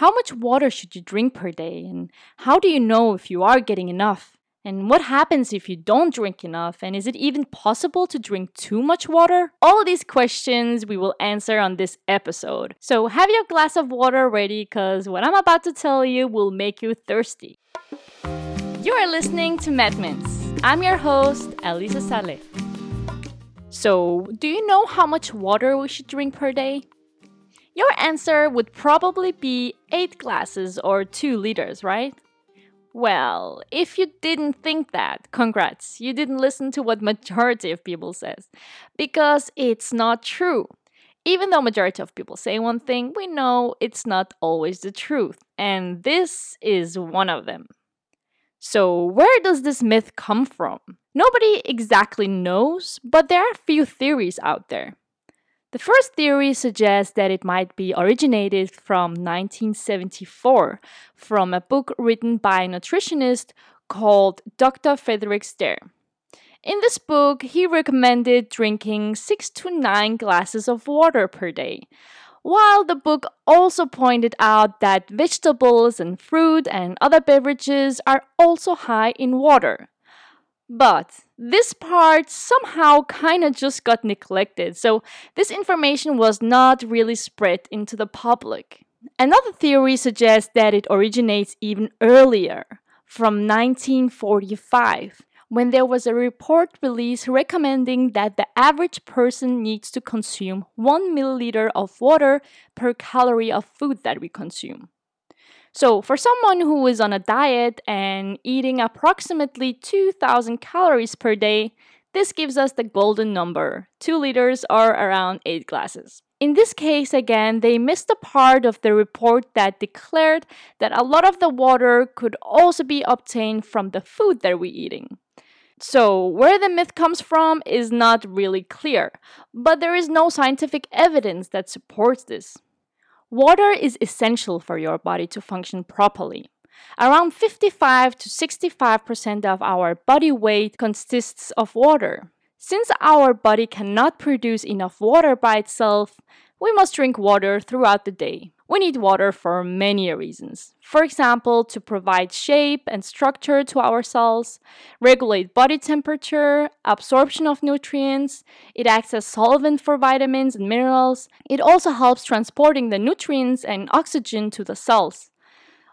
how much water should you drink per day? And how do you know if you are getting enough? And what happens if you don't drink enough? And is it even possible to drink too much water? All these questions we will answer on this episode. So have your glass of water ready because what I'm about to tell you will make you thirsty. You are listening to MedMints. I'm your host, Elisa Sale. So, do you know how much water we should drink per day? Your answer would probably be 8 glasses or 2 liters, right? Well, if you didn't think that, congrats. You didn't listen to what majority of people says because it's not true. Even though majority of people say one thing, we know it's not always the truth, and this is one of them. So, where does this myth come from? Nobody exactly knows, but there are a few theories out there. The first theory suggests that it might be originated from 1974 from a book written by a nutritionist called Dr. Frederick Stare. In this book, he recommended drinking 6 to 9 glasses of water per day, while the book also pointed out that vegetables and fruit and other beverages are also high in water. But this part somehow kind of just got neglected, so this information was not really spread into the public. Another theory suggests that it originates even earlier, from 1945, when there was a report released recommending that the average person needs to consume 1 milliliter of water per calorie of food that we consume. So, for someone who is on a diet and eating approximately 2000 calories per day, this gives us the golden number 2 liters or around 8 glasses. In this case, again, they missed the part of the report that declared that a lot of the water could also be obtained from the food that we're eating. So, where the myth comes from is not really clear, but there is no scientific evidence that supports this. Water is essential for your body to function properly. Around 55 to 65% of our body weight consists of water. Since our body cannot produce enough water by itself, we must drink water throughout the day. We need water for many reasons. For example, to provide shape and structure to our cells, regulate body temperature, absorption of nutrients, it acts as solvent for vitamins and minerals. It also helps transporting the nutrients and oxygen to the cells.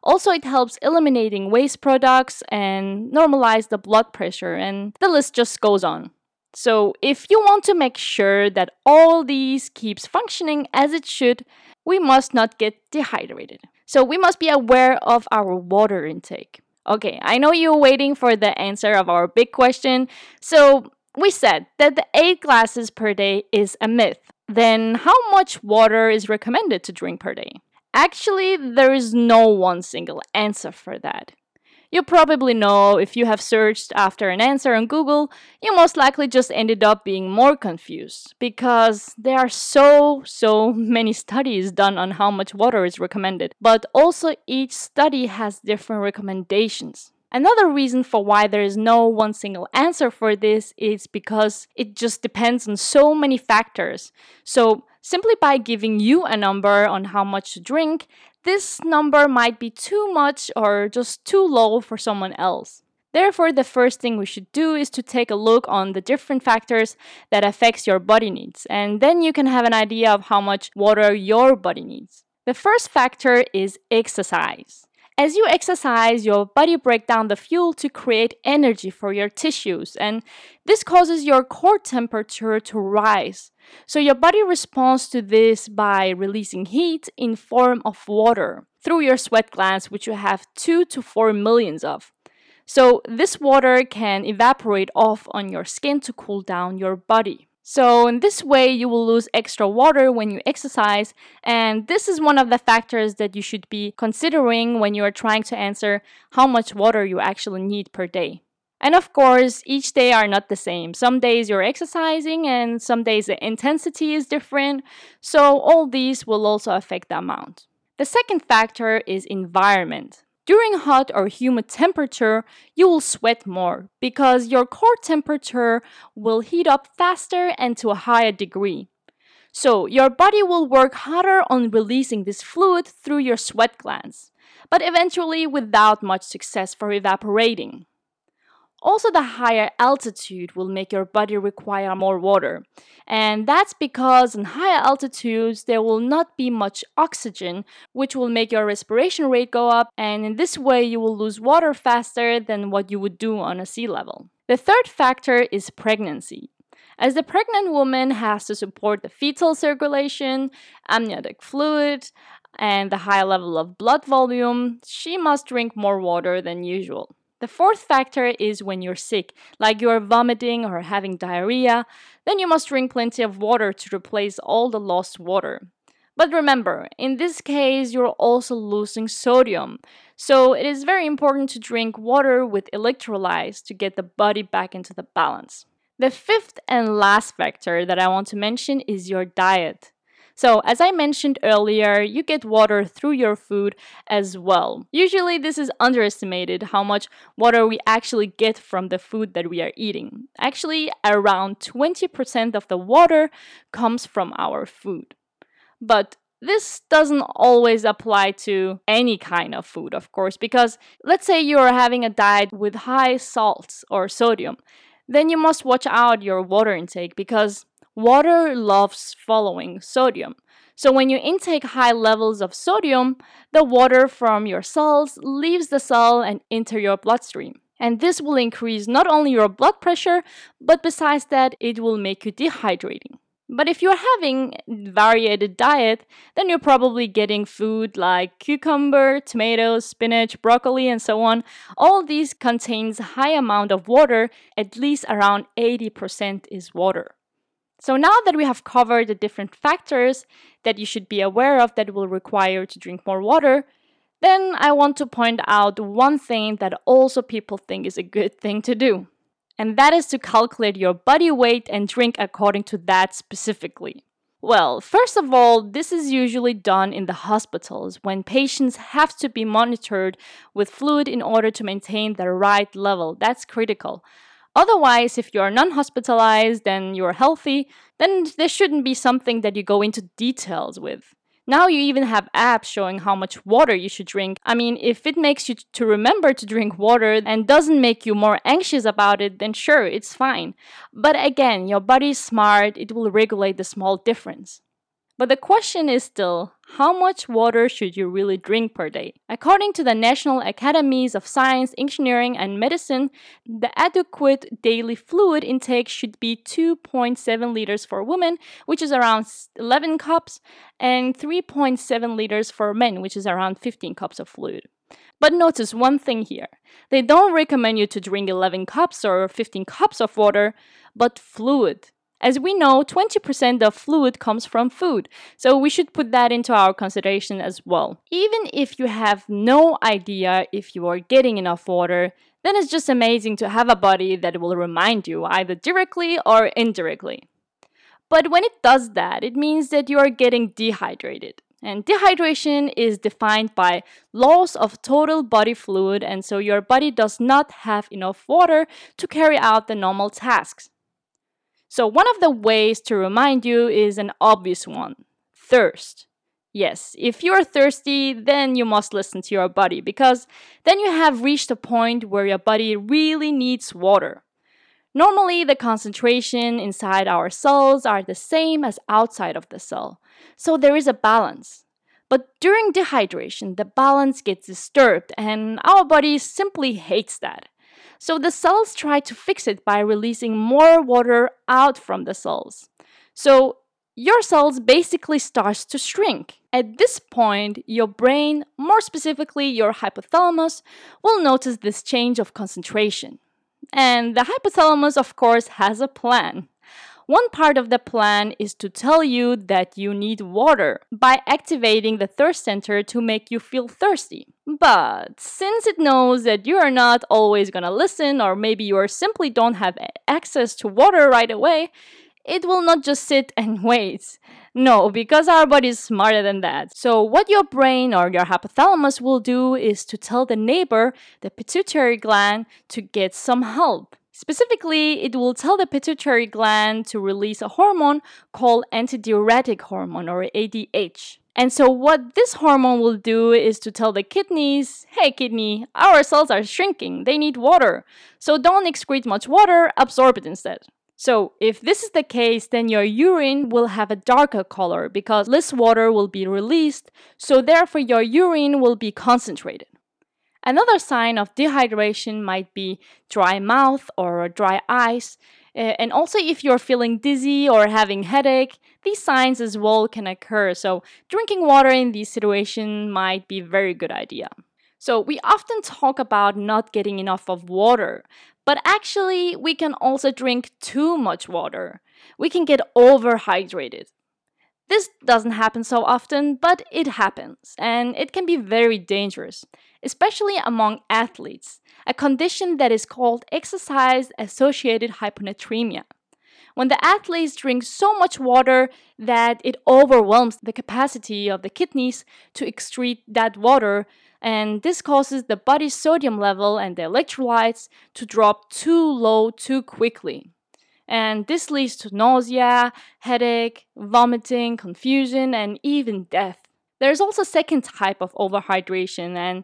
Also, it helps eliminating waste products and normalize the blood pressure, and the list just goes on. So, if you want to make sure that all these keeps functioning as it should, we must not get dehydrated. So we must be aware of our water intake. Okay, I know you're waiting for the answer of our big question. So we said that the 8 glasses per day is a myth. Then how much water is recommended to drink per day? Actually, there is no one single answer for that. You probably know if you have searched after an answer on Google, you most likely just ended up being more confused because there are so, so many studies done on how much water is recommended, but also each study has different recommendations. Another reason for why there is no one single answer for this is because it just depends on so many factors. So, simply by giving you a number on how much to drink, this number might be too much or just too low for someone else. Therefore, the first thing we should do is to take a look on the different factors that affects your body needs, and then you can have an idea of how much water your body needs. The first factor is exercise. As you exercise, your body breaks down the fuel to create energy for your tissues, and this causes your core temperature to rise. So your body responds to this by releasing heat in form of water through your sweat glands, which you have 2 to 4 millions of. So this water can evaporate off on your skin to cool down your body. So, in this way, you will lose extra water when you exercise, and this is one of the factors that you should be considering when you are trying to answer how much water you actually need per day. And of course, each day are not the same. Some days you're exercising, and some days the intensity is different, so all these will also affect the amount. The second factor is environment. During hot or humid temperature, you will sweat more because your core temperature will heat up faster and to a higher degree. So, your body will work harder on releasing this fluid through your sweat glands, but eventually without much success for evaporating. Also, the higher altitude will make your body require more water. And that's because in higher altitudes, there will not be much oxygen, which will make your respiration rate go up. And in this way, you will lose water faster than what you would do on a sea level. The third factor is pregnancy. As the pregnant woman has to support the fetal circulation, amniotic fluid, and the high level of blood volume, she must drink more water than usual. The fourth factor is when you're sick, like you're vomiting or having diarrhea, then you must drink plenty of water to replace all the lost water. But remember, in this case, you're also losing sodium. So it is very important to drink water with electrolytes to get the body back into the balance. The fifth and last factor that I want to mention is your diet. So, as I mentioned earlier, you get water through your food as well. Usually, this is underestimated how much water we actually get from the food that we are eating. Actually, around 20% of the water comes from our food. But this doesn't always apply to any kind of food, of course, because let's say you're having a diet with high salts or sodium, then you must watch out your water intake because Water loves following sodium. So when you intake high levels of sodium, the water from your cells leaves the cell and enter your bloodstream. And this will increase not only your blood pressure, but besides that, it will make you dehydrating. But if you're having varied diet, then you're probably getting food like cucumber, tomatoes, spinach, broccoli, and so on. All these contains high amount of water, at least around 80% is water. So now that we have covered the different factors that you should be aware of that will require to drink more water, then I want to point out one thing that also people think is a good thing to do. And that is to calculate your body weight and drink according to that specifically. Well, first of all, this is usually done in the hospitals when patients have to be monitored with fluid in order to maintain the right level. That's critical. Otherwise, if you're non hospitalized and you're healthy, then there shouldn't be something that you go into details with. Now you even have apps showing how much water you should drink. I mean, if it makes you to remember to drink water and doesn't make you more anxious about it, then sure, it's fine. But again, your body is smart, it will regulate the small difference. But the question is still how much water should you really drink per day? According to the National Academies of Science, Engineering, and Medicine, the adequate daily fluid intake should be 2.7 liters for women, which is around 11 cups, and 3.7 liters for men, which is around 15 cups of fluid. But notice one thing here. They don't recommend you to drink 11 cups or 15 cups of water, but fluid. As we know, 20% of fluid comes from food, so we should put that into our consideration as well. Even if you have no idea if you are getting enough water, then it's just amazing to have a body that will remind you either directly or indirectly. But when it does that, it means that you are getting dehydrated. And dehydration is defined by loss of total body fluid, and so your body does not have enough water to carry out the normal tasks. So, one of the ways to remind you is an obvious one thirst. Yes, if you're thirsty, then you must listen to your body because then you have reached a point where your body really needs water. Normally, the concentration inside our cells are the same as outside of the cell, so there is a balance. But during dehydration, the balance gets disturbed, and our body simply hates that. So the cells try to fix it by releasing more water out from the cells. So your cells basically starts to shrink. At this point, your brain, more specifically your hypothalamus, will notice this change of concentration. And the hypothalamus, of course, has a plan. One part of the plan is to tell you that you need water by activating the thirst center to make you feel thirsty. But since it knows that you are not always gonna listen, or maybe you simply don't have access to water right away, it will not just sit and wait. No, because our body is smarter than that. So, what your brain or your hypothalamus will do is to tell the neighbor, the pituitary gland, to get some help. Specifically, it will tell the pituitary gland to release a hormone called antidiuretic hormone or ADH. And so, what this hormone will do is to tell the kidneys, hey, kidney, our cells are shrinking, they need water. So, don't excrete much water, absorb it instead. So, if this is the case, then your urine will have a darker color because less water will be released, so therefore your urine will be concentrated. Another sign of dehydration might be dry mouth or dry eyes. Eh, and also, if you're feeling dizzy or having headache, these signs as well can occur. So, drinking water in these situations might be a very good idea. So, we often talk about not getting enough of water, but actually, we can also drink too much water. We can get overhydrated. This doesn't happen so often, but it happens, and it can be very dangerous, especially among athletes, a condition that is called exercise associated hyponatremia. When the athletes drink so much water that it overwhelms the capacity of the kidneys to excrete that water, and this causes the body's sodium level and the electrolytes to drop too low too quickly and this leads to nausea, headache, vomiting, confusion, and even death. There's also a second type of overhydration, and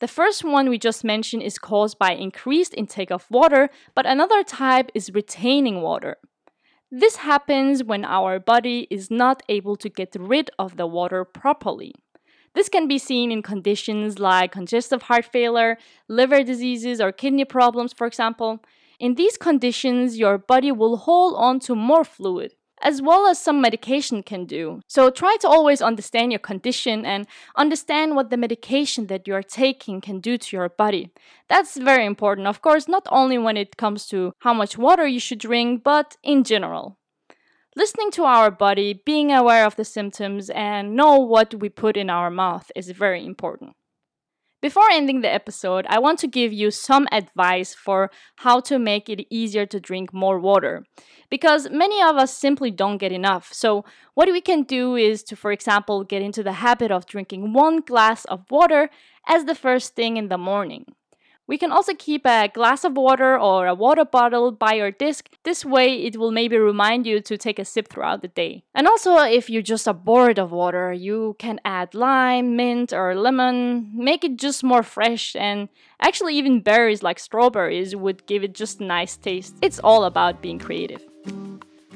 the first one we just mentioned is caused by increased intake of water, but another type is retaining water. This happens when our body is not able to get rid of the water properly. This can be seen in conditions like congestive heart failure, liver diseases, or kidney problems, for example. In these conditions, your body will hold on to more fluid, as well as some medication can do. So try to always understand your condition and understand what the medication that you are taking can do to your body. That's very important, of course, not only when it comes to how much water you should drink, but in general. Listening to our body, being aware of the symptoms, and know what we put in our mouth is very important. Before ending the episode, I want to give you some advice for how to make it easier to drink more water. Because many of us simply don't get enough. So, what we can do is to, for example, get into the habit of drinking one glass of water as the first thing in the morning. We can also keep a glass of water or a water bottle by your desk. This way, it will maybe remind you to take a sip throughout the day. And also, if you just are bored of water, you can add lime, mint, or lemon, make it just more fresh, and actually, even berries like strawberries would give it just a nice taste. It's all about being creative.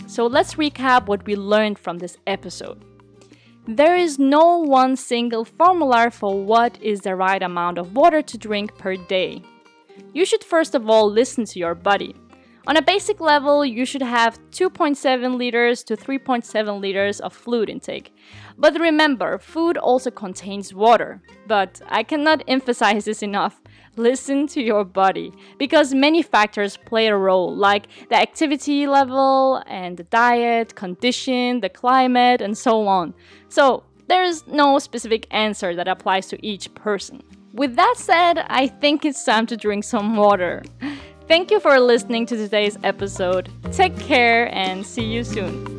So, let's recap what we learned from this episode. There is no one single formula for what is the right amount of water to drink per day. You should first of all listen to your body. On a basic level, you should have 2.7 liters to 3.7 liters of fluid intake. But remember, food also contains water. But I cannot emphasize this enough. Listen to your body because many factors play a role, like the activity level and the diet, condition, the climate, and so on. So, there's no specific answer that applies to each person. With that said, I think it's time to drink some water. Thank you for listening to today's episode. Take care and see you soon.